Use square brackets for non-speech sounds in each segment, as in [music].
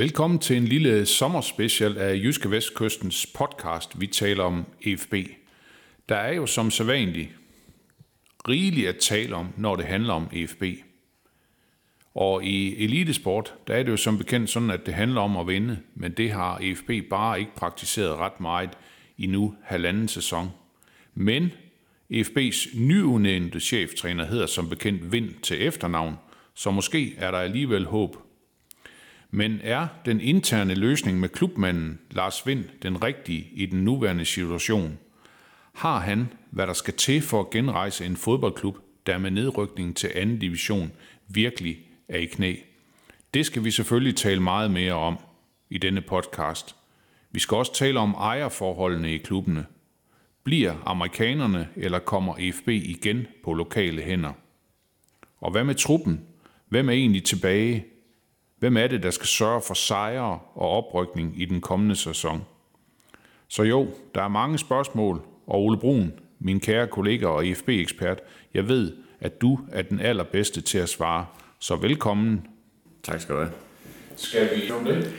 Velkommen til en lille sommerspecial af Jyske Vestkystens podcast, vi taler om EFB. Der er jo som sædvanligt rigeligt at tale om, når det handler om EFB. Og i elitesport, der er det jo som bekendt sådan, at det handler om at vinde, men det har EFB bare ikke praktiseret ret meget i nu halvanden sæson. Men EFB's nyudnævnte cheftræner hedder som bekendt Vind til efternavn, så måske er der alligevel håb men er den interne løsning med klubmanden Lars Vind den rigtige i den nuværende situation? Har han, hvad der skal til for at genrejse en fodboldklub, der med nedrykningen til anden division virkelig er i knæ? Det skal vi selvfølgelig tale meget mere om i denne podcast. Vi skal også tale om ejerforholdene i klubbene. Bliver amerikanerne, eller kommer EFB igen på lokale hænder? Og hvad med truppen? Hvem er egentlig tilbage? Hvem er det, der skal sørge for sejre og oprykning i den kommende sæson? Så jo, der er mange spørgsmål, og Ole Brun, min kære kollega og IFB-ekspert, jeg ved, at du er den allerbedste til at svare. Så velkommen. Tak skal du have. Skal vi om det?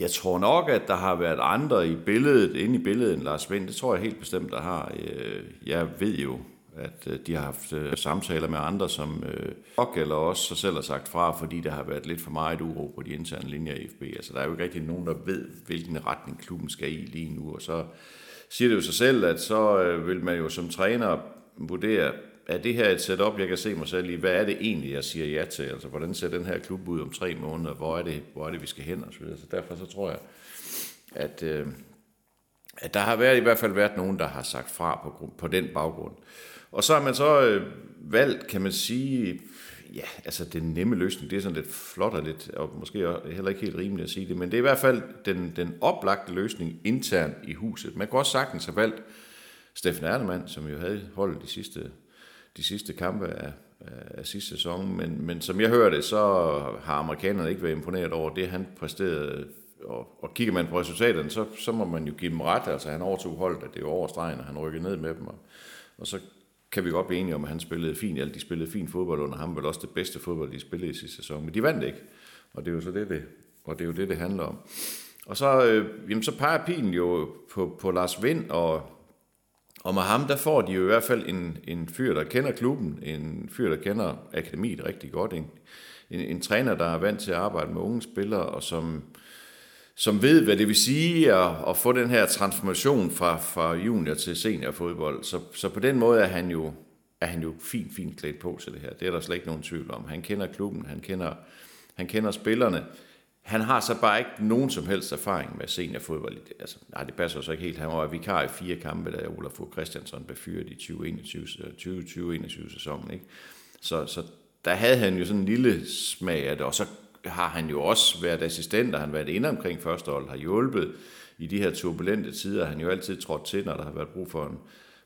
Jeg tror nok, at der har været andre i billedet, inde i billedet end Lars Vind. Det tror jeg helt bestemt, der har. Øh, Jeg ved jo, at øh, de har haft øh, samtaler med andre, som øh, nok eller også sig selv har sagt fra, fordi der har været lidt for meget uro på de interne linjer i FB. Altså, der er jo ikke rigtig nogen, der ved, hvilken retning klubben skal i lige nu. Og så siger det jo sig selv, at så øh, vil man jo som træner vurdere, er det her et setup, jeg kan se mig selv i? Hvad er det egentlig, jeg siger ja til? Altså, hvordan ser den her klub ud om tre måneder? Hvor er det, hvor er det vi skal hen? Og så, videre. så derfor så tror jeg, at, øh, at der har været, i hvert fald været nogen, der har sagt fra på, på den baggrund. Og så har man så øh, valgt, kan man sige, ja, altså den nemme løsning, det er sådan lidt flot og lidt, og måske heller ikke helt rimeligt at sige det, men det er i hvert fald den, den oplagte løsning internt i huset. Man kunne også sagtens have valgt Steffen Ernemann, som jo havde holdt de sidste, de sidste kampe af, af sidste sæson, men, men som jeg hører det, så har amerikanerne ikke været imponeret over det, han præsterede, og, og kigger man på resultaterne, så, så må man jo give dem ret, altså han overtog holdet, at det er jo over stregen, og han rykkede ned med dem, og, og så kan vi godt blive enige om, at han spillede fint, Alle de spillede fint fodbold under ham, vel også det bedste fodbold, de spillede i sidste sæson, men de vandt ikke, og det er jo så det, det, og det er jo det, det handler om. Og så, øh, jamen, så peger pilen jo på, på Lars Vind, og, og med ham, der får de jo i hvert fald en, en fyr, der kender klubben, en fyr, der kender akademiet rigtig godt, en, en, en træner, der er vant til at arbejde med unge spillere, og som, som ved, hvad det vil sige at, at få den her transformation fra, fra junior til seniorfodbold. Så, så på den måde er han jo er han jo fint, fint klædt på til det her. Det er der slet ikke nogen tvivl om. Han kender klubben, han kender, han kender spillerne. Han har så bare ikke nogen som helst erfaring med seniorfodbold. Altså, nej, det passer så ikke helt. Han var vikar i fire kampe, da Olaf Fogh Christiansen blev fyret i 2021 sæsonen. Ikke? Så, så der havde han jo sådan en lille smag af det, og så har han jo også været assistent, og han har været inde omkring førstehold, har hjulpet i de her turbulente tider. Han har jo altid trådt til, når der har været brug for en,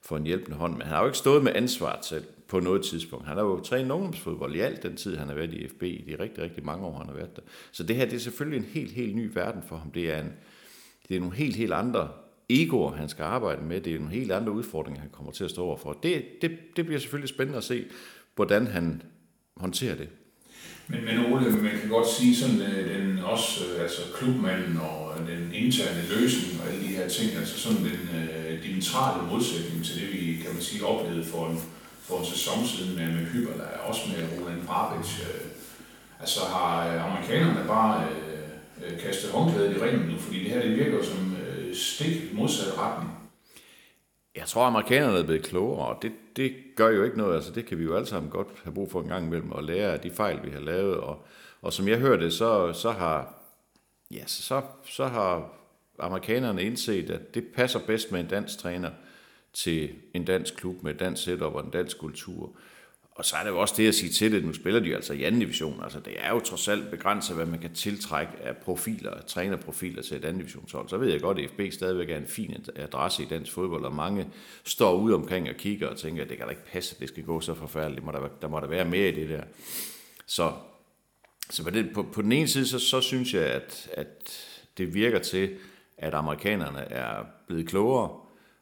for en hjælpende hånd, men han har jo ikke stået med ansvar selv på noget tidspunkt. Han har jo trænet ungdomsfodbold i alt den tid, han har været i FB, i de rigtig, rigtig mange år, han har været der. Så det her, det er selvfølgelig en helt, helt ny verden for ham. Det er, en, det er nogle helt, helt andre egoer, han skal arbejde med. Det er nogle helt andre udfordringer, han kommer til at stå overfor. Det, det, det bliver selvfølgelig spændende at se, hvordan han håndterer det. Men, men Ole, man kan godt sige sådan, at den også, øh, altså klubmanden og den interne løsning og alle de her ting, altså sådan den øh, dimensionale modsætning til det, vi kan man sige oplevede for en, for en sæson siden med, med Hyber, der er også med Roland Brabic. Øh, altså har øh, amerikanerne bare øh, øh, kastet håndklædet i ringen nu, fordi det her det virker som øh, stik modsat retning. Jeg tror, amerikanerne er blevet klogere, og det, det gør jo ikke noget. Altså, det kan vi jo alle sammen godt have brug for en gang imellem at lære af de fejl, vi har lavet. Og, og som jeg hørte, så, så, har, ja, så, så har amerikanerne indset, at det passer bedst med en dansk træner til en dansk klub med et dansk setup og en dansk kultur. Og så er det jo også det at sige til det, nu spiller de jo altså i anden division, altså det er jo trods alt begrænset, hvad man kan tiltrække af profiler, trænerprofiler til et anden divisionshold. Så ved jeg godt, at FB stadigvæk er en fin adresse i dansk fodbold, og mange står ude omkring og kigger og tænker, at det kan da ikke passe, at det skal gå så forfærdeligt, må der, der må der være mere i det der. Så, så på, det, på, på den ene side, så, så synes jeg, at, at det virker til, at amerikanerne er blevet klogere,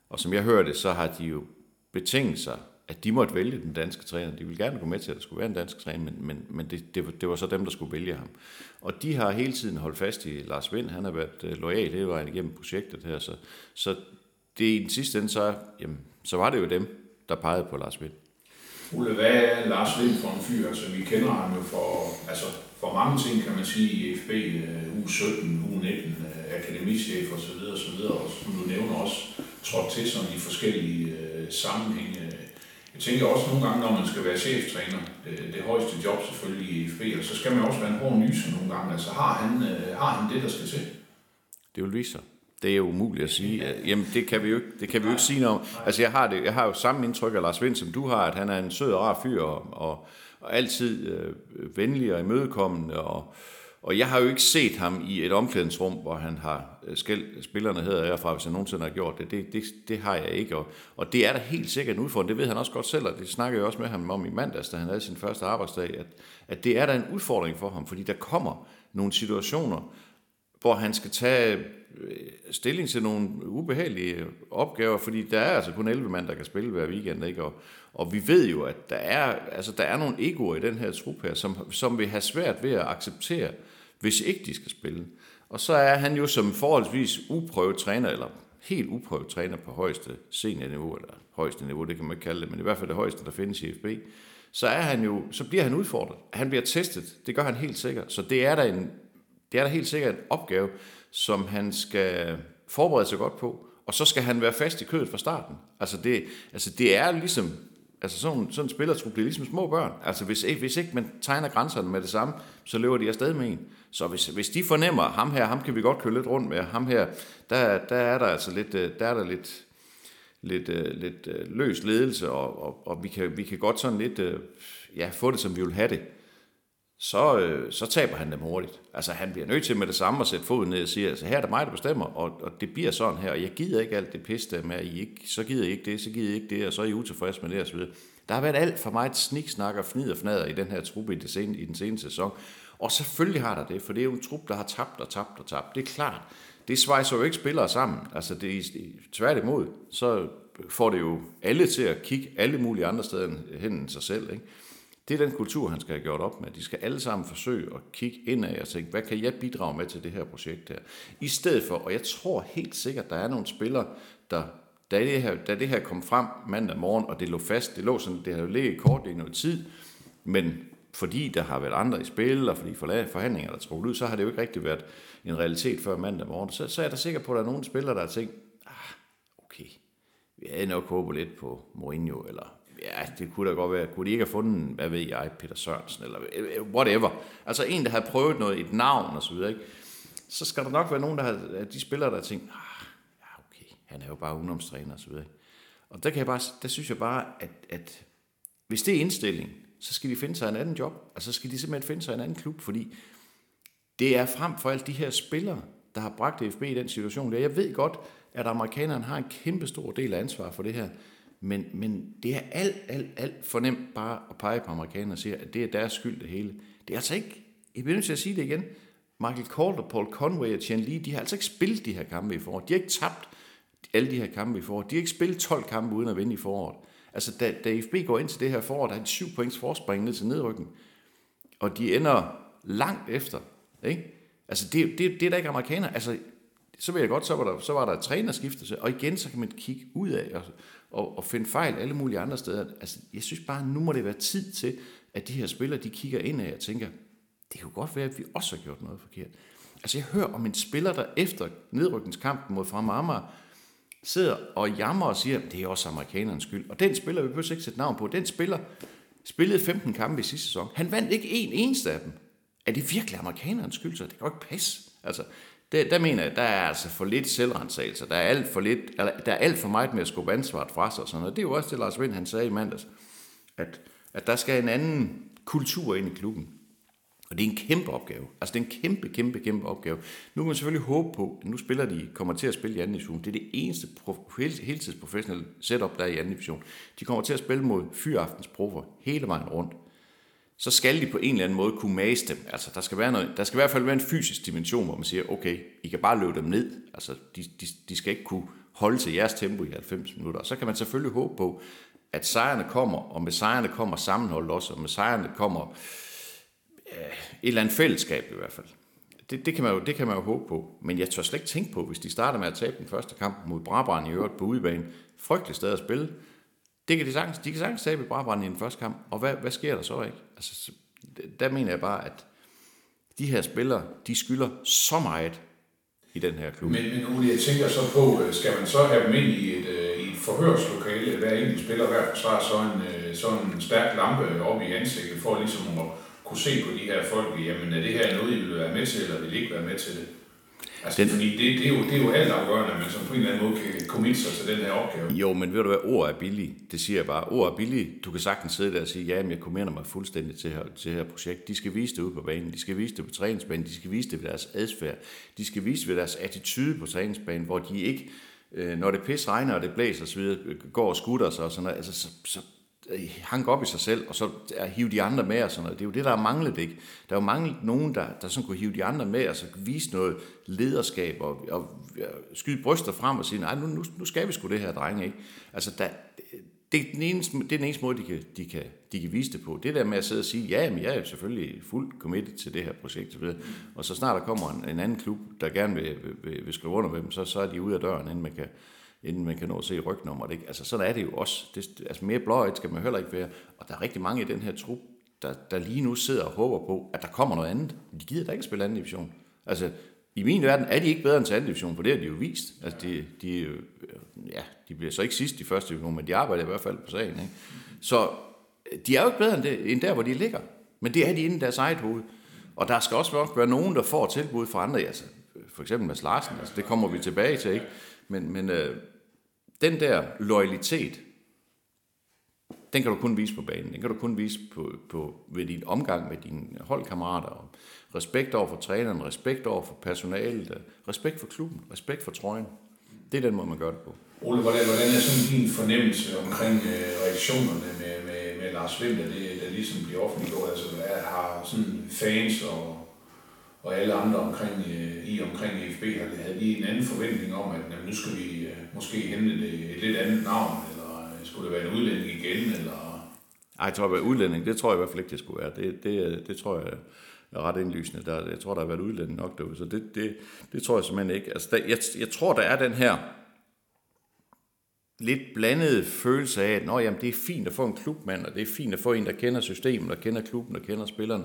og som jeg hørte, så har de jo betinget sig at de måtte vælge den danske træner. De ville gerne gå med til, at der skulle være en dansk træner, men, men, men det, det, det var så dem, der skulle vælge ham. Og de har hele tiden holdt fast i Lars Vind. Han har været øh, lojal hele vejen igennem projektet her. Så, så det i den sidste ende, så, jamen, så var det jo dem, der pegede på Lars Vind. Ulle, hvad er Lars Vind for en fyr? Altså, vi kender ham jo for, altså, for mange ting, kan man sige, i FB, U17, U19, akademichef osv. osv. Og som du nævner også, trådt til sådan i forskellige øh, sammenhænge tænker også nogle gange, når man skal være cheftræner, det, det højeste job selvfølgelig i FB, og så skal man også være en hård nyser nogle gange. Altså har han, øh, har han det, der skal til? Det vil vise sig. Det er jo umuligt at sige. Jamen, det kan vi jo ikke, det kan vi jo ikke sige noget om. Altså, jeg har, det, jeg har jo samme indtryk af Lars Vind, som du har, at han er en sød og rar fyr, og, og, og altid øh, venlig og imødekommende, og, og jeg har jo ikke set ham i et omklædningsrum, hvor han har Øh, skæld spillerne hedder herfra, hvis jeg nogensinde har gjort det. Det, det, det har jeg ikke. Og, og det er da helt sikkert en udfordring. Det ved han også godt selv, og det snakker jeg også med ham om i mandags, da han havde sin første arbejdsdag, at, at det er da en udfordring for ham, fordi der kommer nogle situationer, hvor han skal tage øh, stilling til nogle ubehagelige opgaver, fordi der er altså kun 11 mand, der kan spille hver weekend, ikke? Og, og vi ved jo, at der er, altså, der er nogle egoer i den her trup her, som, som vil have svært ved at acceptere, hvis ikke de skal spille. Og så er han jo som forholdsvis uprøvet træner, eller helt uprøvet træner på højeste seniorniveau, eller højeste niveau, det kan man ikke kalde det, men i hvert fald det højeste, der findes i FB, så, er han jo, så bliver han udfordret. Han bliver testet, det gør han helt sikkert. Så det er der, en, det er der helt sikkert en opgave, som han skal forberede sig godt på, og så skal han være fast i kødet fra starten. Altså det, altså det er ligesom Altså sådan, sådan en spillertrup bliver ligesom små børn. Altså hvis, hvis ikke man tegner grænserne med det samme, så løber de afsted med en. Så hvis, hvis de fornemmer, ham her, ham kan vi godt køre lidt rundt med, ham her, der, der er der altså lidt, øh, der er der lidt, lidt, øh, lidt øh, løs ledelse, og, og, og vi, kan, vi kan godt sådan lidt ja, få det, som vi vil have det så, øh, så taber han dem hurtigt. Altså han bliver nødt til med det samme at sætte foden ned og sige, altså her er det mig, der bestemmer, og, og det bliver sådan her, og jeg gider ikke alt det pis der med, at I ikke, så gider I ikke det, så gider I ikke det, og så er I utilfreds med det osv. Der har været alt for meget sniksnak og fnid og fnader i den her truppe i, det sene, i den seneste sæson. Og selvfølgelig har der det, for det er jo en trup, der har tabt og tabt og tabt. Det er klart. Det svejser jo ikke spillere sammen. Altså det er tværtimod, så får det jo alle til at kigge alle mulige andre steder hen end sig selv. Ikke? Det er den kultur, han skal have gjort op med. De skal alle sammen forsøge at kigge indad og tænke, hvad kan jeg bidrage med til det her projekt her? I stedet for, og jeg tror helt sikkert, der er nogle spillere, der da det her, da det her kom frem mandag morgen, og det lå fast, det lå sådan, det havde jo ligget kort i noget tid, men fordi der har været andre i spil, og fordi forhandlinger der trukket ud, så har det jo ikke rigtig været en realitet før mandag morgen. Så, så er der sikker på, at der er nogle spillere, der har tænkt, ah, okay, vi havde nok håbet lidt på Mourinho, eller ja, det kunne da godt være, kunne de ikke have fundet, hvad ved jeg, Peter Sørensen, eller øh, øh, whatever. Altså en, der havde prøvet noget, et navn og så videre, ikke? Så skal der nok være nogen, der har, de spillere, der har tænkt, ah, ja, okay, han er jo bare ungdomstræner og så videre. Og der, kan jeg bare, der synes jeg bare, at, at hvis det er indstilling, så skal de finde sig en anden job. Altså så skal de simpelthen finde sig en anden klub, fordi det er frem for alt de her spillere, der har bragt FB i den situation. Der. Jeg ved godt, at amerikanerne har en kæmpe stor del af ansvar for det her. Men, men det er alt, alt, alt for nemt bare at pege på amerikanerne og sige, at det er deres skyld det hele. Det er altså ikke, jeg bliver nødt til at sige det igen, Michael Calder, Paul Conway og Chen Lee, de har altså ikke spillet de her kampe i foråret. De har ikke tabt alle de her kampe i foråret. De har ikke spillet 12 kampe uden at vinde i foråret. Altså, da, da FB går ind til det her forår, der er en 7 points forspring ned til nedrykken. Og de ender langt efter. Ikke? Altså, det, det, det er da ikke amerikaner. Altså, så vil jeg godt, så var der, så var der et trænerskifte, og igen, så kan man kigge ud af og, og, og finde fejl alle mulige andre steder. Altså, jeg synes bare, nu må det være tid til, at de her spillere, de kigger ind af og tænker, det kan jo godt være, at vi også har gjort noget forkert. Altså, jeg hører om en spiller, der efter nedrykningskampen mod Frem Amager, sidder og jammer og siger, det er også amerikanernes skyld. Og den spiller, vi behøver ikke sætte navn på, den spiller spillede 15 kampe i sidste sæson. Han vandt ikke en eneste af dem. Er det virkelig amerikanernes skyld, så det kan jo ikke passe. Altså, der, der mener jeg, der er altså for lidt selvrensagelse. Der er alt for, lidt, eller, der er alt for meget med at skubbe ansvaret fra sig. Og sådan noget. Det er jo også det, Lars Vind han sagde i mandags, at, At der skal en anden kultur ind i klubben. Og det er en kæmpe opgave. Altså det er en kæmpe, kæmpe, kæmpe opgave. Nu kan man selvfølgelig håbe på, at nu spiller de, kommer til at spille i anden division. Det er det eneste prof- heltidsprofessionelle setup, der er i anden division. De kommer til at spille mod fyraftens proffer hele vejen rundt. Så skal de på en eller anden måde kunne mase dem. Altså der skal, være noget, der skal i hvert fald være en fysisk dimension, hvor man siger, okay, I kan bare løbe dem ned. Altså de, de, de skal ikke kunne holde til jeres tempo i 90 minutter. Og så kan man selvfølgelig håbe på, at sejrene kommer, og med sejrene kommer sammenhold også, og med sejrene kommer et eller andet fællesskab i hvert fald. Det, det, kan man jo, det kan man jo håbe på. Men jeg tør slet ikke tænke på, hvis de starter med at tabe den første kamp mod Brabrand i øvrigt på udebane. frygtelig sted at spille. Det kan de, sagtens, de kan sagtens tabe Brabrand i den første kamp. Og hvad, hvad sker der så ikke? Altså, der mener jeg bare, at de her spillere, de skylder så meget i den her klub. Men, men Ole, jeg tænker så på, øh, skal man så have dem ind i et, øh, i et forhørslokale, hver enkelt spiller, hver forsvar, så en, sådan så en stærk lampe op i ansigtet, for ligesom at kunne se på de her folk, jamen er det her noget, I vil være med til, eller vil I ikke være med til det? Altså, Den- fordi det, det, er jo, det er jo alt afgørende, at man som på en eller anden måde kan komme sig til den her opgave. Jo, men ved du hvad, ord er billige. Det siger jeg bare. Ord er billige. Du kan sagtens sidde der og sige, ja, men jeg kommenterer mig fuldstændig til, her, til her projekt. De skal vise det ude på banen. De skal vise det på træningsbanen. De skal vise det ved deres adfærd. De skal vise det ved deres attitude på træningsbanen, hvor de ikke, øh, når det pis regner og det blæser osv., går og skutter sig og sådan noget. Altså, så, så hanke op i sig selv, og så at hive de andre med og sådan noget. Det er jo det, der er manglet, ikke? Der er jo manglet nogen, der, der sådan kunne hive de andre med, og så vise noget lederskab, og, og, og skyde bryster frem og sige, nej, nu, nu, nu skal vi sgu det her, drenge, ikke? Altså, der, det, er den eneste, det er den eneste måde, de kan, de, kan, de kan vise det på. Det der med at sidde og sige, ja, men jeg er selvfølgelig fuldt committed til det her projekt, og, og så snart der kommer en, en anden klub, der gerne vil, vil, vil skrive under med dem, så, så er de ude af døren, inden man kan, inden man kan nå at se rygnummeret. Ikke? Altså sådan er det jo også. Det, altså mere blåøjet skal man heller ikke være. Og der er rigtig mange i den her trup, der, der lige nu sidder og håber på, at der kommer noget andet. De gider da ikke spille anden division. Altså, i min verden er de ikke bedre end til anden division, for det har de jo vist. Altså, de, de, ja, de bliver så ikke sidst i første division, men de arbejder i hvert fald på sagen. Ikke? Så øh, de er jo ikke bedre end, det, end der, hvor de ligger. Men det er de inde i deres eget hoved. Og der skal også være nogen, der får tilbud fra andre. Altså, for eksempel Mads Larsen, altså, det kommer vi tilbage til. Ikke? Men, men øh, den der loyalitet, den kan du kun vise på banen. Den kan du kun vise på, på, ved din omgang med dine holdkammerater. Og respekt over for træneren, respekt over for personalet, respekt for klubben, respekt for trøjen. Det er den måde, man gør det på. Ole, hvordan, hvordan er sådan din fornemmelse omkring øh, reaktionerne med, med, med Lars Vinter, det, der ligesom bliver offentliggjort? Altså, er, har sådan fans og, og alle andre omkring, øh, i omkring EFB, havde, havde de en anden forventning om, at jamen, nu skal vi øh, måske hente et, øh, et lidt andet navn, eller skulle det være en udlænding igen, eller... Ej, jeg tror, at udlænding, det tror jeg i hvert fald ikke, det skulle være. Det, det, det tror jeg er ret indlysende. Der, jeg tror, der har været udlænding nok derude, så det, det, det tror jeg simpelthen ikke. Altså, der, jeg, jeg tror, der er den her lidt blandede følelse af, at Nå, jamen, det er fint at få en klubmand, og det er fint at få en, der kender systemet, og kender klubben, og kender spilleren.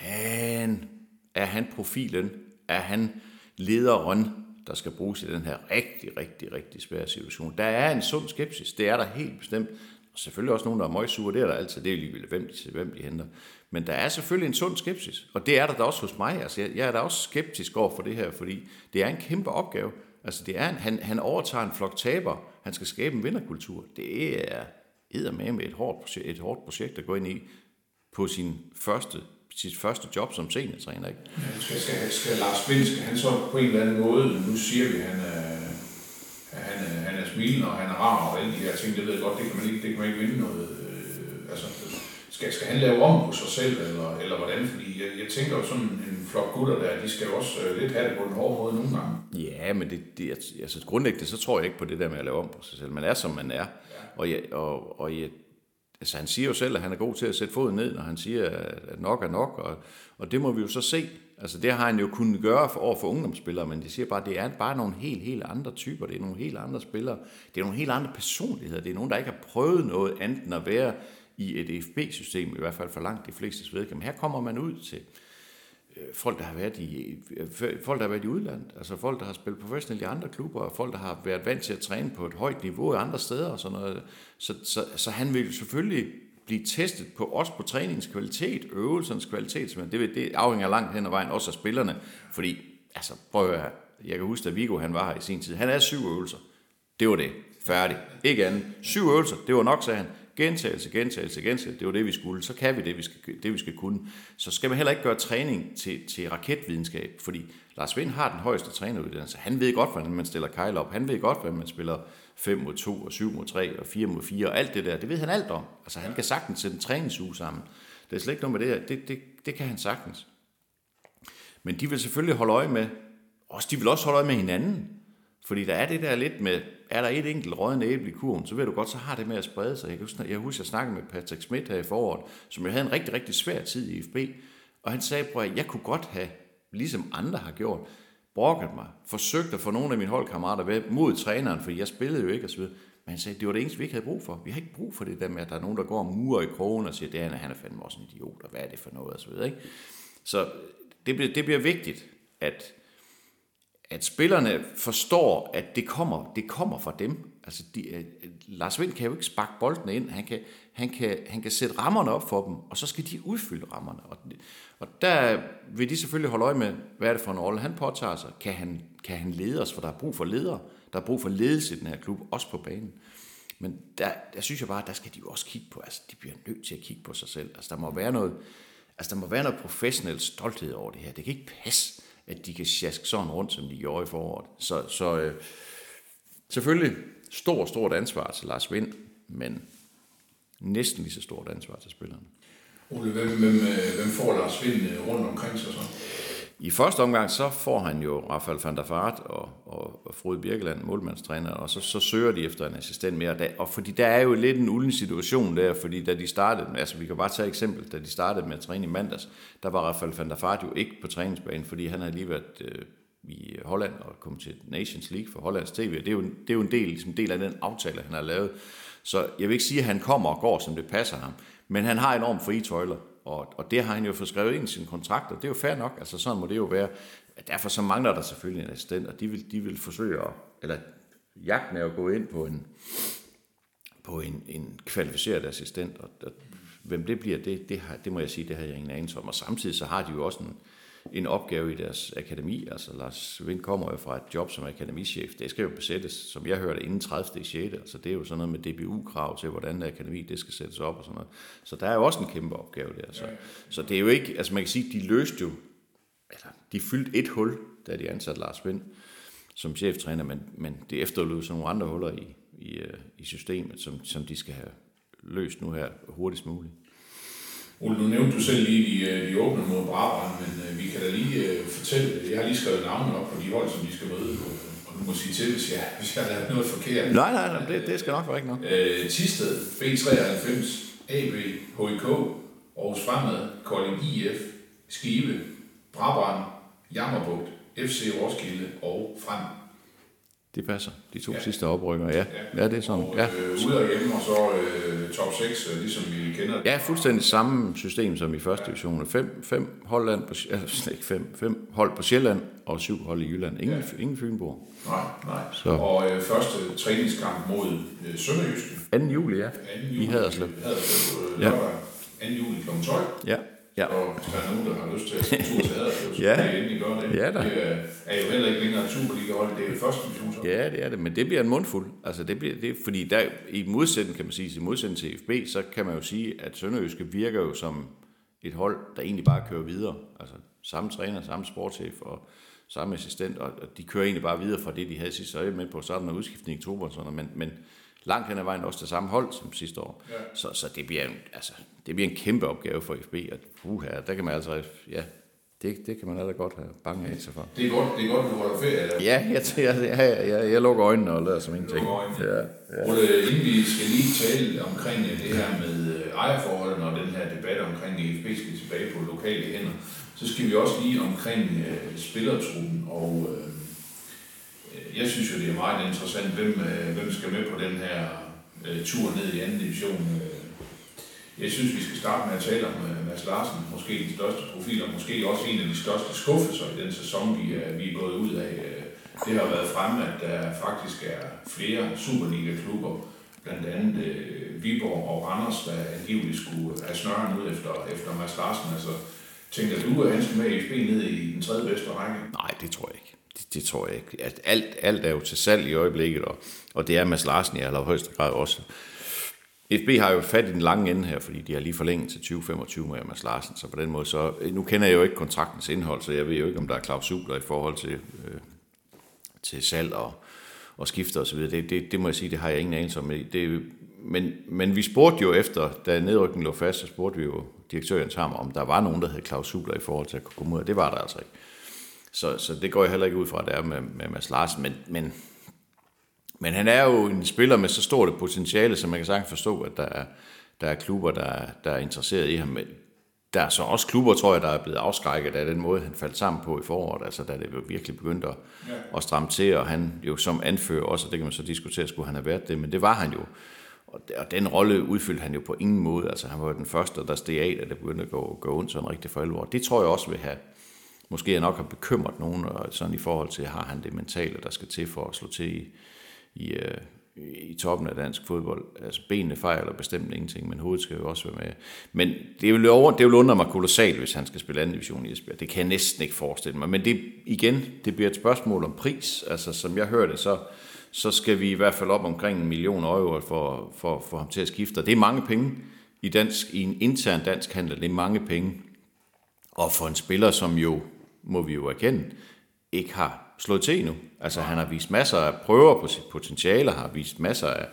Men er han profilen? Er han lederen, der skal bruges i den her rigtig, rigtig, rigtig svære situation? Der er en sund skepsis. Det er der helt bestemt. Og selvfølgelig også nogen, der er møgsure. Det er der altid. Det er ligegyldigt, hvem de, hvem de henter. Men der er selvfølgelig en sund skepsis. Og det er der da også hos mig. Altså, jeg, jeg er da også skeptisk over for det her, fordi det er en kæmpe opgave. Altså, det er en, han, han overtager en flok taber. Han skal skabe en vinderkultur. Det er med med et hårdt, projekt, et hårdt projekt at gå ind i på sin første, sit første job som seniortræner. Ikke? Skal, skal, skal Lars Vind, skal han så på en eller anden måde, nu siger vi, han er, han er, han er smilende, og han er rar, og alle de her ting, det ved jeg godt, det kan man ikke, det kan man ikke vinde noget. Øh, altså, skal, skal han lave om på sig selv, eller, eller hvordan? Fordi jeg, jeg tænker jo sådan en flok gutter der, de skal jo også øh, lidt have det på den hårde måde nogle gange. Ja, men det, det, altså grundlæggende, så tror jeg ikke på det der med at lave om på sig selv. Man er, som man er. Og, jeg, og, og jeg, altså han siger jo selv, at han er god til at sætte foden ned, når han siger, at nok er nok, og, og det må vi jo så se. Altså det har han jo kunnet gøre for, over for ungdomsspillere, men de siger bare, at det er bare nogle helt, helt andre typer, det er nogle helt andre spillere, det er nogle helt andre personligheder, det er nogen, der ikke har prøvet noget andet end at være i et FB-system, i hvert fald for langt de fleste vedkommende. Her kommer man ud til Øh, folk, der har været i, øh, folk, der har været i udlandet, altså folk, der har spillet professionelt i andre klubber, og folk, der har været vant til at træne på et højt niveau i andre steder og sådan noget. Så, så, så han vil selvfølgelig blive testet på også på træningens kvalitet, øvelsernes kvalitet, men det, det afhænger langt hen ad vejen også af spillerne, fordi, altså, prøv at høre, jeg kan huske, at Vigo han var her i sin tid. Han er syv øvelser. Det var det. Færdig. Ikke andet. Syv øvelser, det var nok, sagde han. Gentagelse, gentagelse, gentagelse. Det var det, vi skulle. Så kan vi det, vi skal, det, vi skal kunne. Så skal man heller ikke gøre træning til, til raketvidenskab, fordi Lars Vind har den højeste træneruddannelse. Han ved godt, hvordan man stiller kejler op. Han ved godt, hvordan man spiller 5 mod 2, og 7 mod 3, og 4 mod 4, og alt det der. Det ved han alt om. Altså, han kan sagtens sætte en træningsuge sammen. Det er slet ikke noget med det her. Det, det, det kan han sagtens. Men de vil selvfølgelig holde øje med, også, de vil også holde øje med hinanden. Fordi der er det der lidt med, er der et enkelt rådende æble i kurven, så ved du godt, så har det med at sprede sig. Jeg husker, jeg, husker, jeg snakkede med Patrick Schmidt her i foråret, som jo havde en rigtig, rigtig svær tid i FB. Og han sagde, at jeg kunne godt have, ligesom andre har gjort, brokket mig, forsøgt at få nogle af mine holdkammerater ved mod træneren, fordi jeg spillede jo ikke osv. Men han sagde, det var det eneste, vi ikke havde brug for. Vi har ikke brug for det der med, at der er nogen, der går og murer i krogen og siger, det er, han er fandme også en idiot, og hvad er det for noget osv. Ikke? Så det bliver, det bliver vigtigt, at at spillerne forstår, at det kommer, det kommer fra dem. Altså, de, uh, Lars Vind kan jo ikke sparke bolden ind. Han kan, han, kan, han kan sætte rammerne op for dem, og så skal de udfylde rammerne. Og, og der vil de selvfølgelig holde øje med, hvad er det for en rolle, han påtager sig. Kan han, kan han lede os, for der er brug for ledere. Der er brug for ledelse i den her klub, også på banen. Men der, der synes jeg bare, der skal de jo også kigge på, altså de bliver nødt til at kigge på sig selv. Altså der må være noget, altså der må være noget professionel stolthed over det her. Det kan ikke passe, at de kan sjaske sådan rundt, som de gjorde i foråret. Så, så øh, selvfølgelig stor, stort ansvar til Lars Vind, men næsten lige så stort ansvar til spillerne. Ole, hvem, hvem, øh, hvem får Lars Vind øh, rundt omkring sig så? I første omgang, så får han jo Rafael van der Vaart og, og, og Frode Birkeland, målmandstræner, og så, så søger de efter en assistent mere. Og, og fordi der er jo lidt en ulden situation der, fordi da de startede, altså vi kan bare tage et eksempel, da de startede med at træne i mandags, der var Rafael van der Vaart jo ikke på træningsbanen, fordi han havde lige været øh, i Holland og kom til Nations League for Hollands TV. Det er jo, det er jo en del, ligesom del af den aftale, han har lavet. Så jeg vil ikke sige, at han kommer og går, som det passer ham, men han har enormt frie tøjler, og, og det har han jo fået skrevet ind i sin kontrakt, og det er jo fair nok, altså sådan må det jo være. Derfor så mangler der selvfølgelig en assistent, og de vil, de vil forsøge at, eller jagten er at gå ind på en, på en, en kvalificeret assistent, og, og hvem det bliver, det, det, har, det må jeg sige, det har jeg ingen anelse om. Og samtidig så har de jo også en, en opgave i deres akademi. Altså Lars Vind kommer jo fra et job som akademichef. Det skal jo besættes, som jeg hørte, inden 30. 6. Altså det er jo sådan noget med DBU-krav til, hvordan akademi det skal sættes op og sådan noget. Så der er jo også en kæmpe opgave der. Så, så det er jo ikke, altså man kan sige, de løste jo, eller de fyldte et hul, da de ansatte Lars Vind som cheftræner, men, men det efterlod så nogle andre huller i, i, øh, i systemet, som, som de skal have løst nu her hurtigst muligt. Ole, nu nævnte du selv lige de, de åbne mod Brabrand, men øh, vi kan da lige øh, fortælle, jeg har lige skrevet navnene op på de hold, som de skal møde på, og du må sige til, hvis jeg, hvis jeg har noget forkert. Nej, nej, nej det, det skal nok være ikke nok. Øh, Tisted, B93, AB, HIK, Aarhus Fremad, Kolding IF, Skive, Brabrand, Jammerbugt, FC Roskilde og Frem. Det passer. De to ja. sidste oprykker, ja. ja. Ja, det er sådan. Og, Ja. øh, ude og hjemme, og så øh, top 6, øh, ligesom vi kender det. Ja, fuldstændig samme system som i første division. Fem, fem, Holland på, altså, [laughs] ikke fem, fem hold på Sjælland og syv hold i Jylland. Ingen, ja. ingen Fynborg. Nej, nej. Så. Og øh, første træningskamp mod øh, Sønderjyske. 2. juli, ja. 2. I Haderslev. Haderslev øh, Ja. lørdag 2. juli kl. 12. Ja. Ja. Og hvis der er nogen, der har lyst til at tur til Haderslev, så [laughs] Ja. kan I endelig gøre det. Ja da. Det øh, er jo heller ikke længere Superliga-hold, det er jo første divisionshold. Ja, det er det, men det bliver en mundfuld. Altså, det bliver, det, fordi der, i modsætning, kan man sige, i modsætning til FB, så kan man jo sige, at Sønderjyske virker jo som et hold, der egentlig bare kører videre. Altså, samme træner, samme sportschef og samme assistent, og, og de kører egentlig bare videre fra det, de havde. Jeg er med på, så er der noget udskiftning i oktober og sådan noget, men, men langt hen ad vejen også det samme hold som sidste år. Ja. Så, så det, bliver en, altså, det bliver en kæmpe opgave for FB, og uh, her, der kan man altså, ja, det, det kan man allerede godt have bange af sig for. Det er godt, det er godt, du holder ferie. Eller? Ja, jeg, jeg, jeg, jeg, jeg lukker øjnene og lader som ingenting. Ja, ja. Ole, inden vi skal lige tale omkring det her med øh, ejerforholdene og den her debat omkring at FB skal tilbage på lokale hænder, så skal vi også lige omkring øh, spillertruppen. Og øh, jeg synes jo, det er meget interessant, hvem, øh, hvem skal med på den her øh, tur ned i anden division. Øh, jeg synes, vi skal starte med at tale om øh, Mads Larsen, måske den største profil, og måske også en af de største skuffelser i den sæson, vi er, vi er gået ud af. Det har været fremme, at der faktisk er flere Superliga-klubber, blandt andet øh, Viborg og Randers, der angiveligt skulle have snøren ud efter, efter Mads Larsen. Altså, tænker du, at han skal med i FB ned i den tredje bedste række? Nej, det tror jeg ikke. Det, det tror jeg ikke. At alt, alt er jo til salg i øjeblikket, og, og det er Mads Larsen i allerhøjeste grad også. FB har jo fat i den lange ende her, fordi de har lige forlænget til 2025 med Mads Larsen, så på den måde, så nu kender jeg jo ikke kontraktens indhold, så jeg ved jo ikke, om der er klausuler i forhold til, øh, til salg og, og skifter osv. Det, det, det må jeg sige, det har jeg ingen anelse om. Det, men, men vi spurgte jo efter, da nedrykningen lå fast, så spurgte vi jo direktøren sammen, om der var nogen, der havde klausuler i forhold til at kunne komme ud, og det var der altså ikke. Så, så det går jeg heller ikke ud fra, at det er med, med Mads Larsen, men, men, men han er jo en spiller med så stort et potentiale, så man kan sagtens forstå, at der er, der er klubber, der, er, der er interesseret i ham. Men der er så også klubber, tror jeg, der er blevet afskrækket af den måde, han faldt sammen på i foråret, altså da det virkelig begyndte at, ja. at stramme til, og han jo som anfører også, og det kan man så diskutere, skulle han have været det, men det var han jo. Og den rolle udfyldte han jo på ingen måde. Altså han var den første, der steg af, da det begyndte at gå, gå ondt sådan rigtig for alvor. Det tror jeg også vil have, måske jeg nok har bekymret nogen, og sådan i forhold til, har han det mentale, der skal til for at slå til i, i, øh, i toppen af dansk fodbold. Altså benene fejler bestemt ingenting, men hovedet skal jo også være med. Men det vil, over, det vil undre mig kolossalt, hvis han skal spille anden division i Esbjerg. Det kan jeg næsten ikke forestille mig. Men det, igen, det bliver et spørgsmål om pris. Altså som jeg hørte, så, så skal vi i hvert fald op omkring en million euro for, for, for ham til at skifte. det er mange penge i, dansk, i en intern dansk handel. Det er mange penge. Og for en spiller, som jo, må vi jo erkende, ikke har slået til endnu. Altså han har vist masser af prøver på sit potentiale, har vist masser af,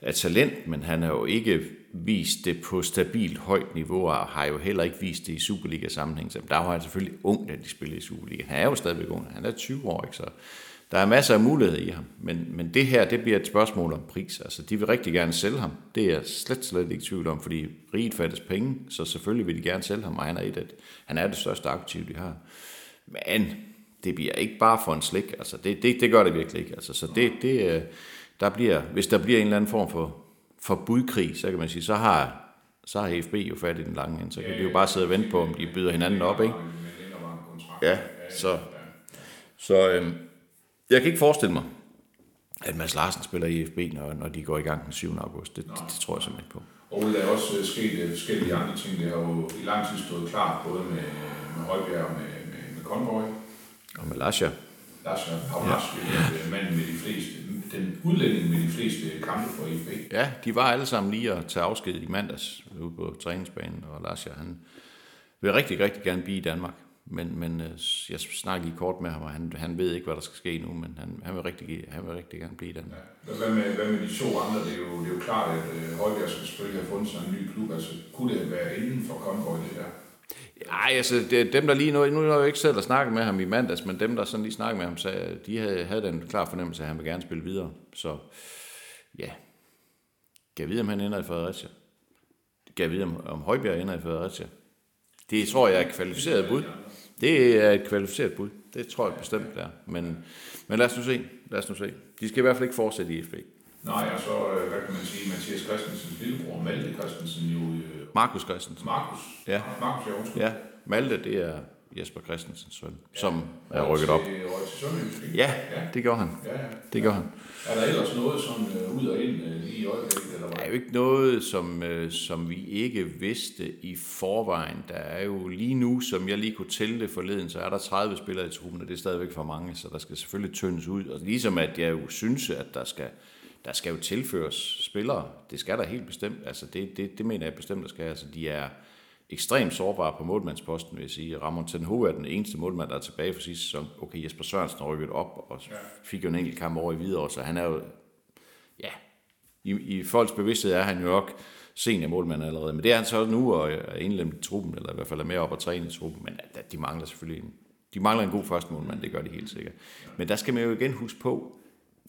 af talent, men han har jo ikke vist det på stabilt højt niveau, og har jo heller ikke vist det i Superliga-sammenhæng. Så der var han selvfølgelig ung, da de spillede i Superliga. Han er jo stadigvæk ung, han er 20 år, ikke? så der er masser af muligheder i ham. Men, men det her, det bliver et spørgsmål om pris. Altså, de vil rigtig gerne sælge ham. Det er jeg slet, slet ikke tvivl om, fordi riget fattes penge, så selvfølgelig vil de gerne sælge ham, og han er, et, han er det største aktiv, de har. Men det bliver ikke bare for en slik. Altså, det, det, det gør det virkelig ikke. Altså, så det, det, øh, der bliver, hvis der bliver en eller anden form for, for budkrig, så kan man sige, så har, så har FB jo fat i den lange ende. Så kan de jo bare sidde og vente på, om de byder hinanden op, ikke? Ja, så, så øhm, jeg kan ikke forestille mig, at Mads Larsen spiller i FB, når, når de går i gang den 7. august. Det, det, det tror jeg simpelthen på. Og der er også øh, sket øh, forskellige andre ting. Det har jo i lang tid stået klart, både med, med Højbjerg og med, Convoy, og med Lasha. Lasha Pavlaski, ja. manden med de fleste, den udlænding med de fleste kampe for IFB. Ja, de var alle sammen lige at tage afsked i mandags ude på træningsbanen, og Lasha, han vil rigtig, rigtig gerne blive i Danmark. Men, men øh, jeg snakker lige kort med ham, og han, han ved ikke, hvad der skal ske nu, men han, han, vil, rigtig, han vil rigtig gerne blive i Danmark. Ja. Hvad, med, hvad med de to andre? Det er jo, det er jo klart, at øh, Højbjerg skal selvfølgelig have fundet sig en ny klub. Altså, kunne det være inden for Convoy, det der? Nej, altså det, dem der lige nu, nu har jeg jo ikke selv at snakke med ham i mandags, men dem der sådan lige snakkede med ham, sagde, de havde, havde den klar fornemmelse, at han vil gerne spille videre. Så ja, kan jeg vide, om han ender i Fredericia? Kan jeg vide, om, om Højbjerg ender i Fredericia? Det tror jeg er et kvalificeret bud. Det er et kvalificeret bud. Det tror jeg bestemt, det er. Men, men lad os nu se. Lad os nu se. De skal i hvert fald ikke fortsætte i FB. Nej, og så, øh, hvad kan man sige, Mathias Christensens lillebror, Malte Christensen, jo... Øh, Markus Christensen. Markus? Ja. Markus, ja, undskyld. Ja, Malte, det er Jesper Christensens søn, ja. som er rykket op. Til ja, ja, det gør han. Ja, ja. Det gør han. Er der ellers noget sådan uh, ud og ind uh, lige i øjeblikket? Eller hvad? Der er jo ikke noget, som, uh, som vi ikke vidste i forvejen. Der er jo lige nu, som jeg lige kunne tælle det forleden, så er der 30 spillere i truppen, og det er stadigvæk for mange, så der skal selvfølgelig tyndes ud. Og ligesom at jeg jo synes, at der skal der skal jo tilføres spillere. Det skal der helt bestemt. Altså det, det, det mener jeg bestemt, der skal. Altså de er ekstremt sårbare på målmandsposten, vil jeg sige. Ramon Tenho er den eneste målmand, der er tilbage for sidste sæson. Okay, Jesper Sørensen har rykket op og fik jo en enkelt kamp over i videre, så han er jo, ja, i, i folks bevidsthed er han jo nok senior målmand allerede. Men det er han så nu og er indlemmet i truppen, eller i hvert fald er med op og træne i truppen. Men de mangler selvfølgelig en, de mangler en god første målmand, det gør de helt sikkert. Men der skal man jo igen huske på,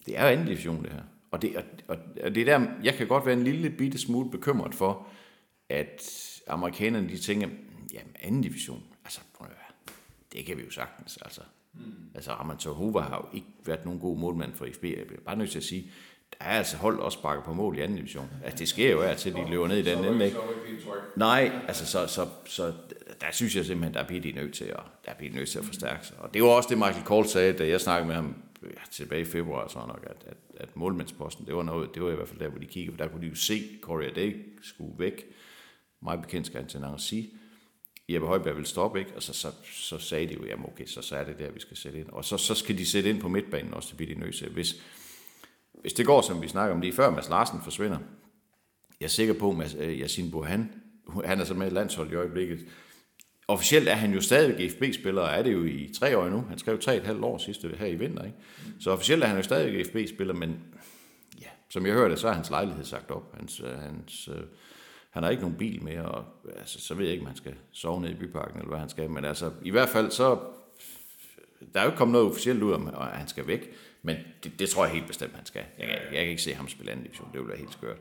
det er jo anden division det her. Og det, og, og det der, jeg kan godt være en lille bitte smule bekymret for, at amerikanerne de tænker, jamen anden division, altså det kan vi jo sagtens, altså. Mm. Altså Raman Tohova har jo ikke været nogen god målmand for FB. Jeg bliver bare nødt til at sige, der er altså hold også bakker på mål i anden division. Altså det sker jo af til, de løber ned i den ende, ikke? Nej, altså så, så, så der synes jeg simpelthen, der bliver de nødt til at, der bliver de nødt til at forstærke sig. Og det var også det, Michael Kohl sagde, da jeg snakkede med ham ja, tilbage i februar, så nok, at, at, at målmandsposten, det var, noget, det var i hvert fald der, hvor de kiggede, der kunne de jo se, at Corey Day skulle væk. Mig bekendt skal han til Nancy. Jeppe Højberg vil stoppe, ikke? Og så, så, så sagde de jo, jamen okay, så, så er det der, vi skal sætte ind. Og så, så skal de sætte ind på midtbanen også, det bliver de nødt til. Hvis, hvis det går, som vi snakker om lige før, Mads Larsen forsvinder, jeg er sikker på, at øh, Yassin Yasin Bohan, han er så med i landshold i øjeblikket. Officielt er han jo stadig FB-spiller, og er det jo i tre år nu. Han skrev tre et halvt år sidste her i vinter. Ikke? Så officielt er han jo stadig FB-spiller, men ja, som jeg hørte, så er hans lejlighed sagt op. Hans, øh, hans, øh, han har ikke nogen bil mere, og altså, så ved jeg ikke, om han skal sove nede i byparken, eller hvad han skal. Men altså, i hvert fald så, der er jo ikke kommet noget officielt ud om, at han skal væk. Men det, det tror jeg helt bestemt, han skal. Jeg, jeg, jeg kan ikke se ham spille anden division, det vil være helt skørt.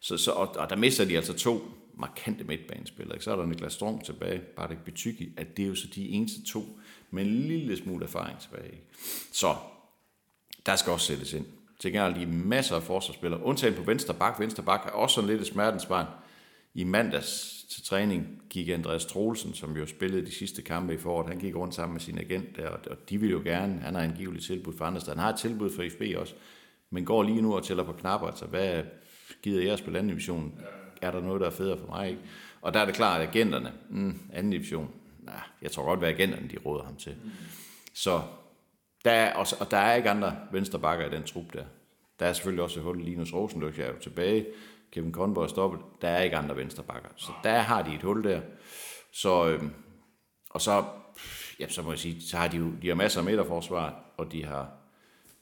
Så, så, og, og der mister de altså to markante midtbanespillere. Ikke? Så er der Niklas Strøm tilbage, bare det betyder, at det er jo så de eneste to med en lille smule erfaring tilbage. Ikke? Så der skal også sættes ind. Til gengæld lige masser af forsvarsspillere. Undtagen på venstre bak. Venstre bak er også sådan lidt et smertensbarn. I mandags til træning gik Andreas Troelsen, som jo spillede de sidste kampe i foråret, han gik rundt sammen med sin agent der, og de vil jo gerne, han har angiveligt tilbud for andre steder. Han har et tilbud for FB også, men går lige nu og tæller på knapper, altså hvad gider jeg spille anden division? Er der noget, der er federe for mig? Ikke? Og der er det klart, at agenterne, mm, anden division, nah, jeg tror godt, hvad agenterne de råder ham til. Så der er, også, og der er ikke andre venstrebakker i den trup der. Der er selvfølgelig også et hul. Linus Rosenløk er jo tilbage. Kevin Conboy er stoppet. Der er ikke andre venstrebakker. Så der har de et hul der. Så, øhm, og så, ja, så må jeg sige, så har de jo de har masser af midterforsvar, og de har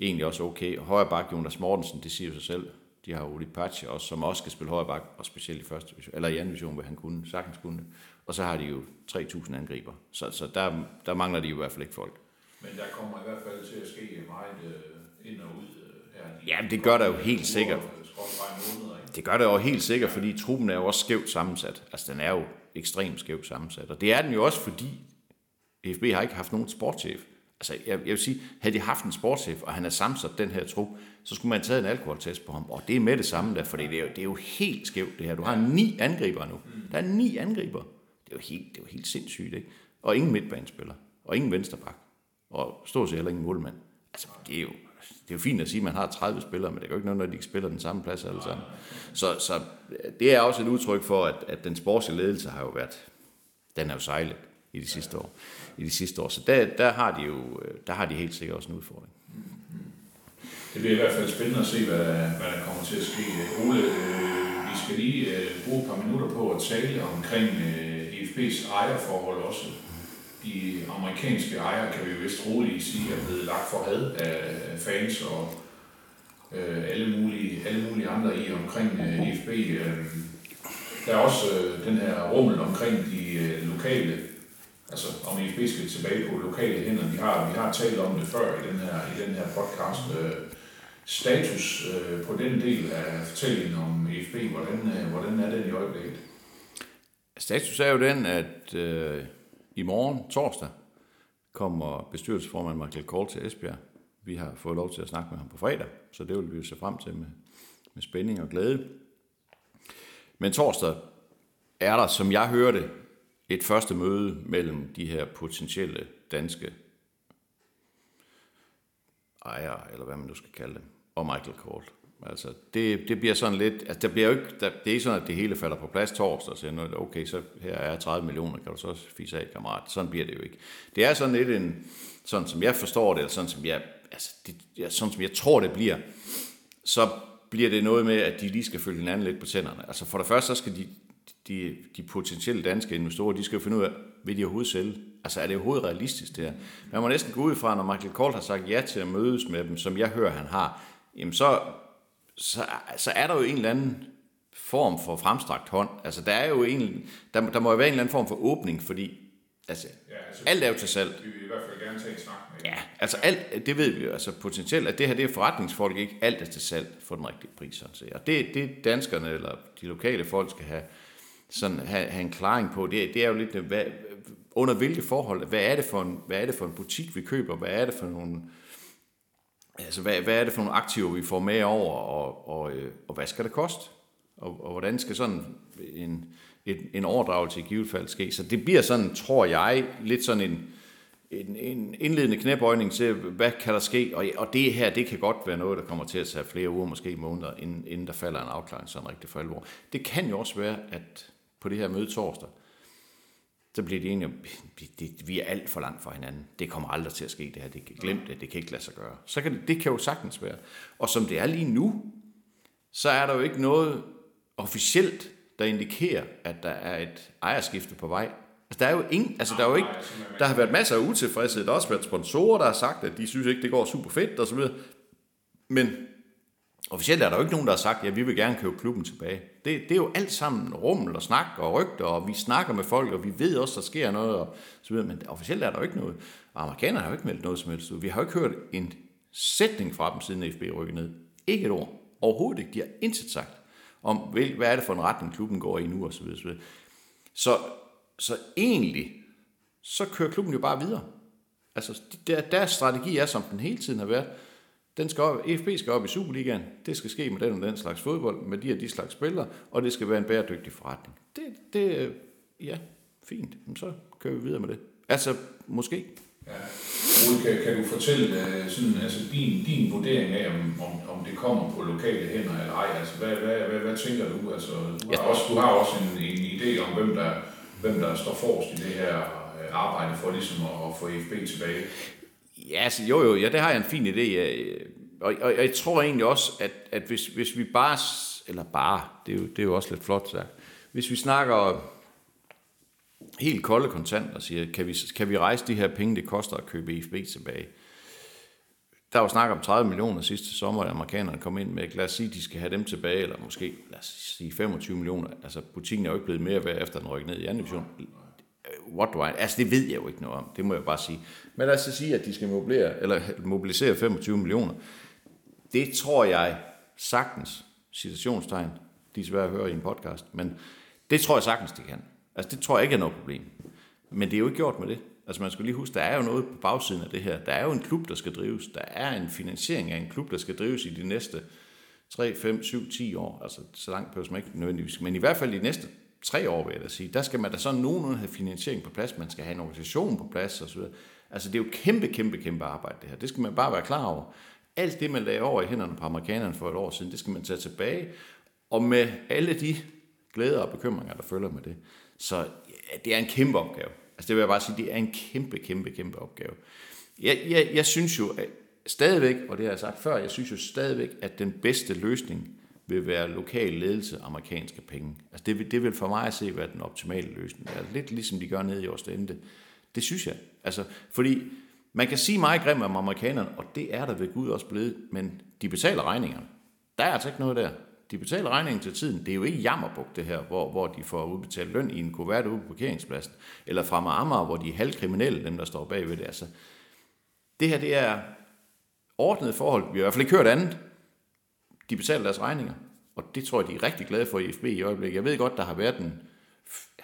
egentlig også okay. Højre bak, Jonas Mortensen, det siger jo sig selv. De har Uli Pache også, som også skal spille højre bak, og specielt i første division, eller i anden division, hvor han kunne, sagtens kunne. Og så har de jo 3.000 angriber. Så, så der, der mangler de jo i hvert fald ikke folk. Men der kommer i hvert fald til at ske meget øh, ind og ud øh, her. Jamen, det gør der jo helt sikkert. ikke? Det gør det jo helt sikkert, fordi truppen er jo også skævt sammensat. Altså, den er jo ekstremt skævt sammensat. Og det er den jo også, fordi FB har ikke haft nogen sportschef. Altså, jeg, jeg vil sige, havde de haft en sportschef, og han har sammensat den her trup, så skulle man have taget en alkoholtest på ham. Og det er med det samme der, for det er jo, det er jo helt skævt det her. Du har ni angriber nu. Der er ni angriber. Det er jo helt, det er jo helt sindssygt, ikke? Og ingen midtbanespiller. Og ingen vensterbak. Og stort set heller ingen målmand. Altså, det er jo, det er jo fint at sige, at man har 30 spillere, men det er jo ikke noget, når de ikke spiller den samme plads alle sammen. Så, så det er også et udtryk for, at, at den sportslige ledelse har jo været, den er jo sejlet i de sidste år. I de sidste år. Så der, der, har de jo, øh, der har de helt sikkert også en udfordring. Det bliver i hvert fald spændende at se, hvad, hvad der kommer til at ske. Ole, øh, vi skal lige øh, bruge et par minutter på at tale omkring øh, EFB's ejerforhold også. De amerikanske ejere, kan vi jo vist roligt sige, er blevet lagt for had af fans og øh, alle, mulige, alle mulige andre i omkring øh, EFB. Øh, der er også øh, den her rummel omkring de øh, lokale Altså, om EFB skal tilbage på lokale hænder. Vi har, vi har talt om det før i den her, i den her podcast. Øh, status øh, på den del af fortællingen om EFB, hvordan, øh, hvordan er den i øjeblikket? Status er jo den, at øh, i morgen, torsdag, kommer bestyrelsesformand Michael Kohl til Esbjerg. Vi har fået lov til at snakke med ham på fredag, så det vil vi se frem til med, med spænding og glæde. Men torsdag er der, som jeg hørte, et første møde mellem de her potentielle danske ejere, eller hvad man nu skal kalde dem, og Michael Kort. Altså, det, det bliver sådan lidt, altså, der bliver jo ikke, der, det er ikke sådan, at det hele falder på plads torsdag, og siger, okay, så her er 30 millioner, kan du så fise af, kammerat. Sådan bliver det jo ikke. Det er sådan lidt en, sådan som jeg forstår det, eller sådan som jeg, altså, det, ja, sådan som jeg tror, det bliver, så bliver det noget med, at de lige skal følge hinanden lidt på tænderne. Altså for det første, så skal de, de, de potentielle danske investorer, de skal jo finde ud af, vil de overhovedet sælge? Altså er det overhovedet realistisk det her? Man må næsten gå ud fra, når Michael Kohl har sagt ja til at mødes med dem, som jeg hører, han har, jamen så, så, så er der jo en eller anden form for fremstrakt hånd. Altså der er jo en, der, der må jo være en eller anden form for åbning, fordi altså, Ja, altså, alt er jo til salg. Vi vil i hvert fald gerne tage en snak med Ja, altså alt, det ved vi jo, altså potentielt, at det her det er forretningsfolk, ikke alt er til salg for den rigtige pris, sådan set. Og det, det danskerne eller de lokale folk skal have, sådan, have, have en klaring på, det, det er jo lidt, hvad, under hvilke forhold, hvad er, det for en, hvad er det for en butik, vi køber, hvad er det for nogle, altså hvad, hvad er det for nogle aktiver, vi får med over, og, og, øh, og hvad skal det koste? Og, og hvordan skal sådan en, en, en overdragelse i givet fald ske? Så det bliver sådan, tror jeg, lidt sådan en, en, en indledende knæbøjning til, hvad kan der ske? Og, og det her, det kan godt være noget, der kommer til at tage flere uger, måske måneder, inden, inden der falder en afklaring sådan rigtig for alvor. Det kan jo også være, at på det her møde torsdag, så bliver de enige om, vi, vi er alt for langt fra hinanden. Det kommer aldrig til at ske, det her. Det kan glemme det, det kan ikke lade sig gøre. Så kan det, det kan jo sagtens være. Og som det er lige nu, så er der jo ikke noget officielt, der indikerer, at der er et ejerskifte på vej. Altså, der er jo ingen, altså, der er jo ikke, der har været masser af utilfredshed. Der har også været sponsorer, der har sagt, at de synes ikke, det går super fedt og så videre. Men officielt er der jo ikke nogen, der har sagt, at ja, vi vil gerne købe klubben tilbage. Det, det er jo alt sammen rummel og snak og rygter, og vi snakker med folk, og vi ved også, der sker noget, og så videre. Men officielt er der jo ikke noget. Og amerikanerne har jo ikke meldt noget som helst. ud. Vi har jo ikke hørt en sætning fra dem, siden FB rykkede ned. Ikke et ord. Overhovedet ikke. De har intet sagt om, hvad er det for en retning, klubben går i nu, og så videre. Så, videre. så, så egentlig, så kører klubben jo bare videre. Altså, der, deres strategi er, som den hele tiden har været, den skal op, FB skal op i Superligaen. Det skal ske med den og den slags fodbold, med de og de slags spillere, og det skal være en bæredygtig forretning. Det, det ja, fint. Men så kører vi videre med det. Altså, måske. Ja. Ole, kan, kan du fortælle uh, sådan, altså din, din vurdering af, om, om, om det kommer på lokale hænder eller ej? Altså, hvad, hvad, hvad, hvad tænker du? Altså, du, har Ja. også, du har også en, en idé om, hvem der, hvem der står forrest i det her øh, arbejde for ligesom at, at få FB tilbage. Ja, altså, jo, jo, ja, det har jeg en fin idé. af. Øh, og, og, og jeg tror egentlig også, at, at hvis, hvis vi bare, eller bare, det er, jo, det er jo også lidt flot sagt, hvis vi snakker helt kolde kontant og siger, kan vi, kan vi rejse de her penge, det koster at købe IFB tilbage? Der var snak om 30 millioner sidste sommer, at amerikanerne kom ind med, lad os sige, de skal have dem tilbage, eller måske, lad os sige 25 millioner. Altså, butikken er jo ikke blevet mere værd, efter den rykkede ned i anden division. What do I... Altså, det ved jeg jo ikke noget om, det må jeg bare sige. Men lad os sige, at de skal mobilere, eller mobilisere 25 millioner. Det tror jeg sagtens, citationstegn, de er svære at høre i en podcast, men det tror jeg sagtens, de kan. Altså, det tror jeg ikke er noget problem. Men det er jo ikke gjort med det. Altså, man skal lige huske, der er jo noget på bagsiden af det her. Der er jo en klub, der skal drives. Der er en finansiering af en klub, der skal drives i de næste 3, 5, 7, 10 år. Altså, så langt behøver man ikke nødvendigvis. Men i hvert fald de næste tre år, vil jeg da sige, der skal man da sådan nogenlunde have finansiering på plads. Man skal have en organisation på plads og så videre. Altså, det er jo kæmpe, kæmpe, kæmpe arbejde, det her. Det skal man bare være klar over. Alt det, man lagde over i hænderne på amerikanerne for et år siden, det skal man tage tilbage. Og med alle de glæder og bekymringer, der følger med det. Så ja, det er en kæmpe opgave. Altså det vil jeg bare sige, det er en kæmpe, kæmpe, kæmpe opgave. Jeg, jeg, jeg synes jo at stadigvæk, og det har jeg sagt før, jeg synes jo stadigvæk, at den bedste løsning vil være lokal ledelse amerikanske penge. Altså det, vil, det vil for mig at se være den optimale løsning. Altså lidt ligesom de gør nede i Årstende. Det synes jeg. Altså, fordi man kan sige meget grimt om amerikanerne, og det er der ved Gud også blevet, men de betaler regningerne. Der er altså ikke noget der. De betaler regningen til tiden. Det er jo ikke jammerbuk, det her, hvor, hvor de får udbetalt løn i en kuvert ude på parkeringspladsen. Eller fra Amager, hvor de er halvkriminelle, dem der står bagved det. Altså, det her, det er ordnet forhold. Vi har i hvert fald ikke hørt andet. De betaler deres regninger. Og det tror jeg, de er rigtig glade for i FB i øjeblikket. Jeg ved godt, der har været en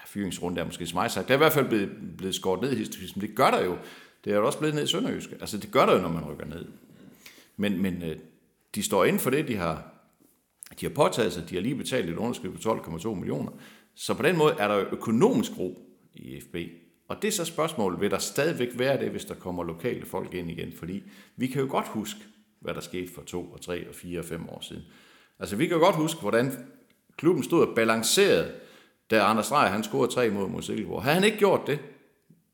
fyringsrunde, er måske så meget sagt. Det er i hvert fald blevet, blevet skåret ned i historien. Det gør der jo. Det er jo også blevet ned i Sønderjyske. Altså, det gør der jo, når man rykker ned. Men, men øh, de står inden for det, de har, de har påtaget sig. De har lige betalt et underskud på 12,2 millioner. Så på den måde er der jo økonomisk ro i FB. Og det er så spørgsmålet, vil der stadigvæk være det, hvis der kommer lokale folk ind igen? Fordi vi kan jo godt huske, hvad der skete for to og tre og fire og fem år siden. Altså vi kan jo godt huske, hvordan klubben stod og balancerede, da Anders Dreyer, han scorede tre mål mod Silkeborg. Havde han ikke gjort det,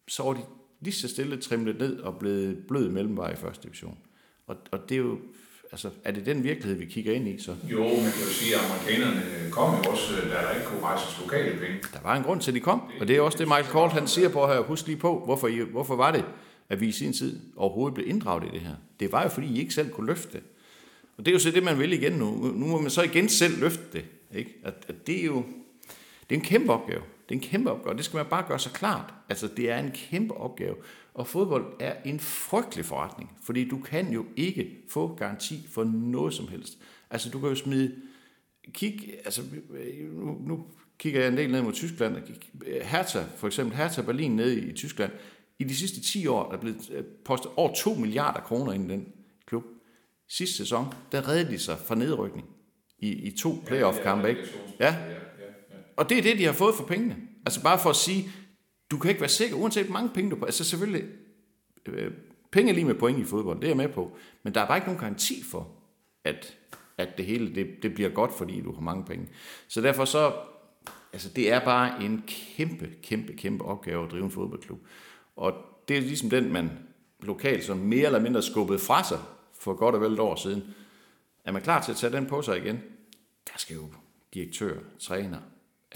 så var de lige så stille trimlet ned og blevet blød mellemvej i første division. Og, og det er jo, altså, er det den virkelighed, vi kigger ind i, så? Jo, man kan jo sige, at amerikanerne kom jo også, da der ikke kunne rejses lokale penge. Der var en grund til, at de kom, og det er også det, Michael Kort han siger på her. Husk lige på, hvorfor, I, hvorfor var det, at vi i sin tid overhovedet blev inddraget i det her. Det var jo, fordi I ikke selv kunne løfte det. Og det er jo så det, man vil igen nu. Nu må man så igen selv løfte det. Ikke? At, at det er jo det er en kæmpe opgave. Det er en kæmpe opgave. Det skal man bare gøre sig klart. Altså, det er en kæmpe opgave. Og fodbold er en frygtelig forretning, fordi du kan jo ikke få garanti for noget som helst. Altså, du kan jo smide... Kig, altså, nu, nu kigger jeg en del ned mod Tyskland. Hertha, for eksempel Hertha Berlin nede i Tyskland. I de sidste 10 år er der blevet øh, postet over 2 milliarder kroner ind i den klub. Sidste sæson, der reddede de sig fra nedrykning i, i to playoff-kampe, ikke? Ja, og det er det, de har fået for pengene. Altså bare for at sige, du kan ikke være sikker, uanset hvor mange penge du på. Altså selvfølgelig, øh, penge er lige med point i fodbold, det er jeg med på. Men der er bare ikke nogen garanti for, at, at det hele det, det bliver godt, fordi du har mange penge. Så derfor så, altså det er bare en kæmpe, kæmpe, kæmpe opgave at drive en fodboldklub. Og det er ligesom den, man lokalt som mere eller mindre skubbede fra sig for godt og vel et år siden. Er man klar til at tage den på sig igen? Der skal jo direktør, træner,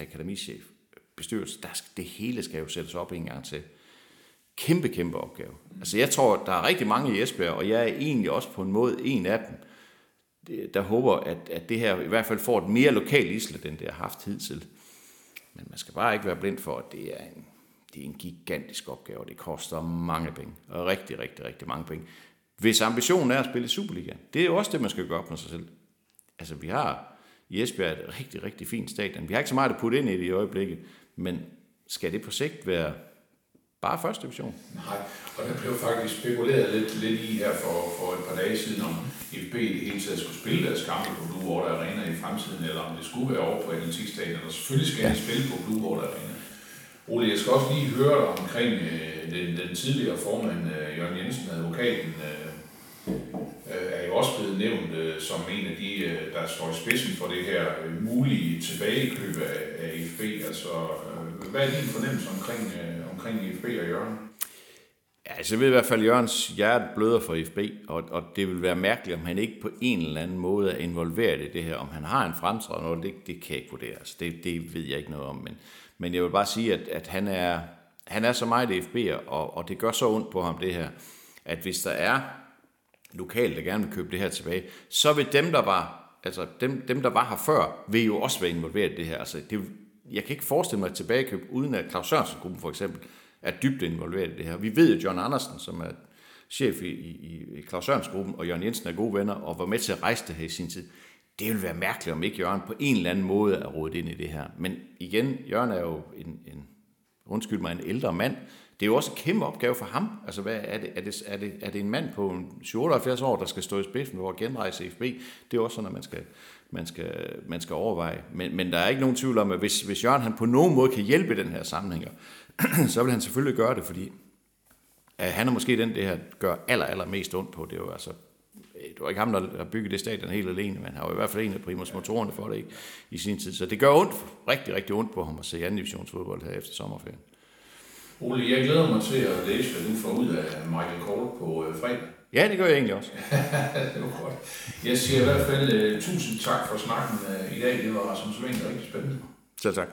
akademichef, bestyrelse, der skal, det hele skal jo sættes op en gang til. Kæmpe, kæmpe opgave. Altså jeg tror, der er rigtig mange i Esbjerg, og jeg er egentlig også på en måde en af dem, der håber, at, at det her i hvert fald får et mere lokalt islet, end det har haft hidtil. Men man skal bare ikke være blind for, at det er en, det er en gigantisk opgave, og det koster mange penge. Og rigtig, rigtig, rigtig mange penge. Hvis ambitionen er at spille i Superliga, det er jo også det, man skal gøre op med sig selv. Altså, vi har i Esbjerg et rigtig, rigtig fint stadion. Vi har ikke så meget at putte ind i det i øjeblikket, men skal det på sigt være bare første division? Nej, og der blev faktisk spekuleret lidt, lidt i her for, for et par dage siden, om FB i det hele taget skulle spille deres kampe på Blue Water Arena i fremtiden, eller om det skulle være over på Atletikstadion, og selvfølgelig skal ja. de spille på Blue Water Arena. Ole, jeg skal også lige høre dig omkring øh, den, den tidligere formand, øh, Jørgen Jensen, advokaten, øh, Øh, er jo også blevet nævnt øh, som en af de, øh, der står i spidsen for det her øh, mulige tilbagekøb af, af FB. Altså, øh, hvad er din fornemmelse omkring, øh, omkring FB og Jørgen? Ja, altså jeg ved i hvert fald, at Jørgens hjerte bløder for FB, og, og det vil være mærkeligt, om han ikke på en eller anden måde er involveret i det her. Om han har en fremtrædende, det, det kan jeg ikke vurdere. Altså, det, det ved jeg ikke noget om. Men, men jeg vil bare sige, at, at han, er, han er så meget IFB'er, og, og det gør så ondt på ham det her, at hvis der er lokalt, der gerne vil købe det her tilbage, så vil dem, der var, altså dem, dem, der var her før, vil jo også være involveret i det her. Altså, det, jeg kan ikke forestille mig et tilbagekøb, uden at Claus Sørensen-gruppen for eksempel er dybt involveret i det her. Vi ved jo, John Andersen, som er chef i, i, i Claus Sørensen-gruppen, og Jørgen Jensen er gode venner, og var med til at rejse det her i sin tid. Det vil være mærkeligt, om ikke Jørgen på en eller anden måde er rådet ind i det her. Men igen, Jørgen er jo en, en undskyld mig, en ældre mand, det er jo også en kæmpe opgave for ham. Altså, hvad, er, det, er, det, er, det, er det en mand på 78 år, der skal stå i spidsen for at genrejse FB? Det er også sådan, at man skal, man skal, man skal overveje. Men, men der er ikke nogen tvivl om, at hvis, hvis Jørgen han på nogen måde kan hjælpe i den her sammenhæng, [clears throat] så vil han selvfølgelig gøre det, fordi at han er måske den, det her gør aller, aller mest ondt på. Det er jo altså det var ikke ham, der har bygget det stadion helt alene, men han var i hvert fald en af primus motorerne for det ikke, i sin tid. Så det gør ondt, rigtig, rigtig ondt på ham at se anden divisionsfodbold her efter sommerferien. Ole, jeg glæder mig til at læse, hvad du får ud af Michael Cole på øh, fredag. Ja, det gør jeg egentlig også. [laughs] det var godt. Jeg siger i hvert fald uh, tusind tak for snakken uh, i dag. Det var som så rigtig spændende. Selv tak.